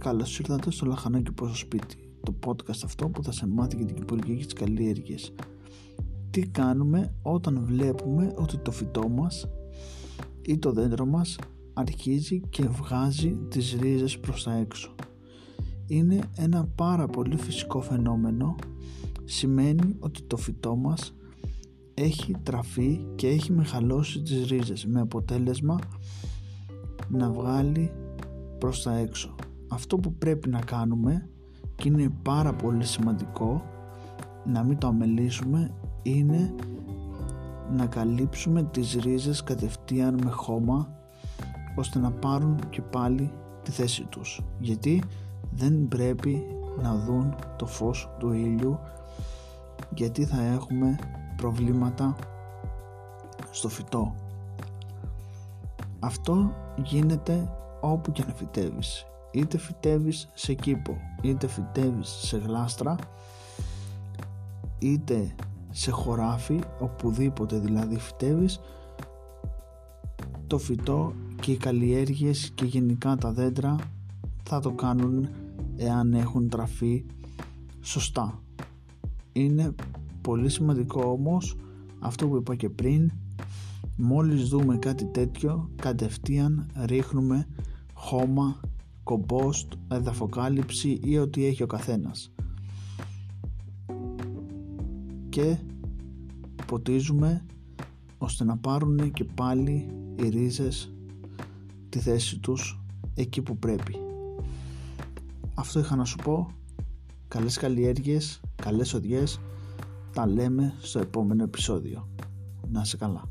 Καλώς ήρθατε στο Λαχανάκι Πόσο Σπίτι, το podcast αυτό που θα σε μάθει για την κυπουργική και τις καλλιέργειες. Τι κάνουμε όταν βλέπουμε ότι το φυτό μας ή το δέντρο μας αρχίζει και βγάζει τις ρίζες προς τα έξω. Είναι ένα πάρα πολύ φυσικό φαινόμενο, σημαίνει ότι το φυτό μας έχει τραφεί και έχει μεγαλώσει τις ρίζες με αποτέλεσμα να βγάλει προς τα έξω. Αυτό που πρέπει να κάνουμε και είναι πάρα πολύ σημαντικό να μην το αμελήσουμε είναι να καλύψουμε τις ρίζες κατευθείαν με χώμα ώστε να πάρουν και πάλι τη θέση τους. Γιατί δεν πρέπει να δουν το φως του ήλιου γιατί θα έχουμε προβλήματα στο φυτό. Αυτό γίνεται όπου και να φυτεύεις είτε φυτεύεις σε κήπο είτε φυτεύεις σε γλάστρα είτε σε χωράφι οπουδήποτε δηλαδή φυτεύεις το φυτό και οι καλλιέργειες και γενικά τα δέντρα θα το κάνουν εάν έχουν τραφεί σωστά. Είναι πολύ σημαντικό όμως αυτό που είπα και πριν μόλις δούμε κάτι τέτοιο κατευθείαν ρίχνουμε χώμα, κομπόστ, εδαφοκάλυψη ή ό,τι έχει ο καθένας. Και ποτίζουμε ώστε να πάρουν και πάλι οι ρίζες τη θέση τους εκεί που πρέπει. Αυτό είχα να σου πω. Καλές καλλιέργειες, καλές οδιές. Τα λέμε στο επόμενο επεισόδιο. Να σε καλά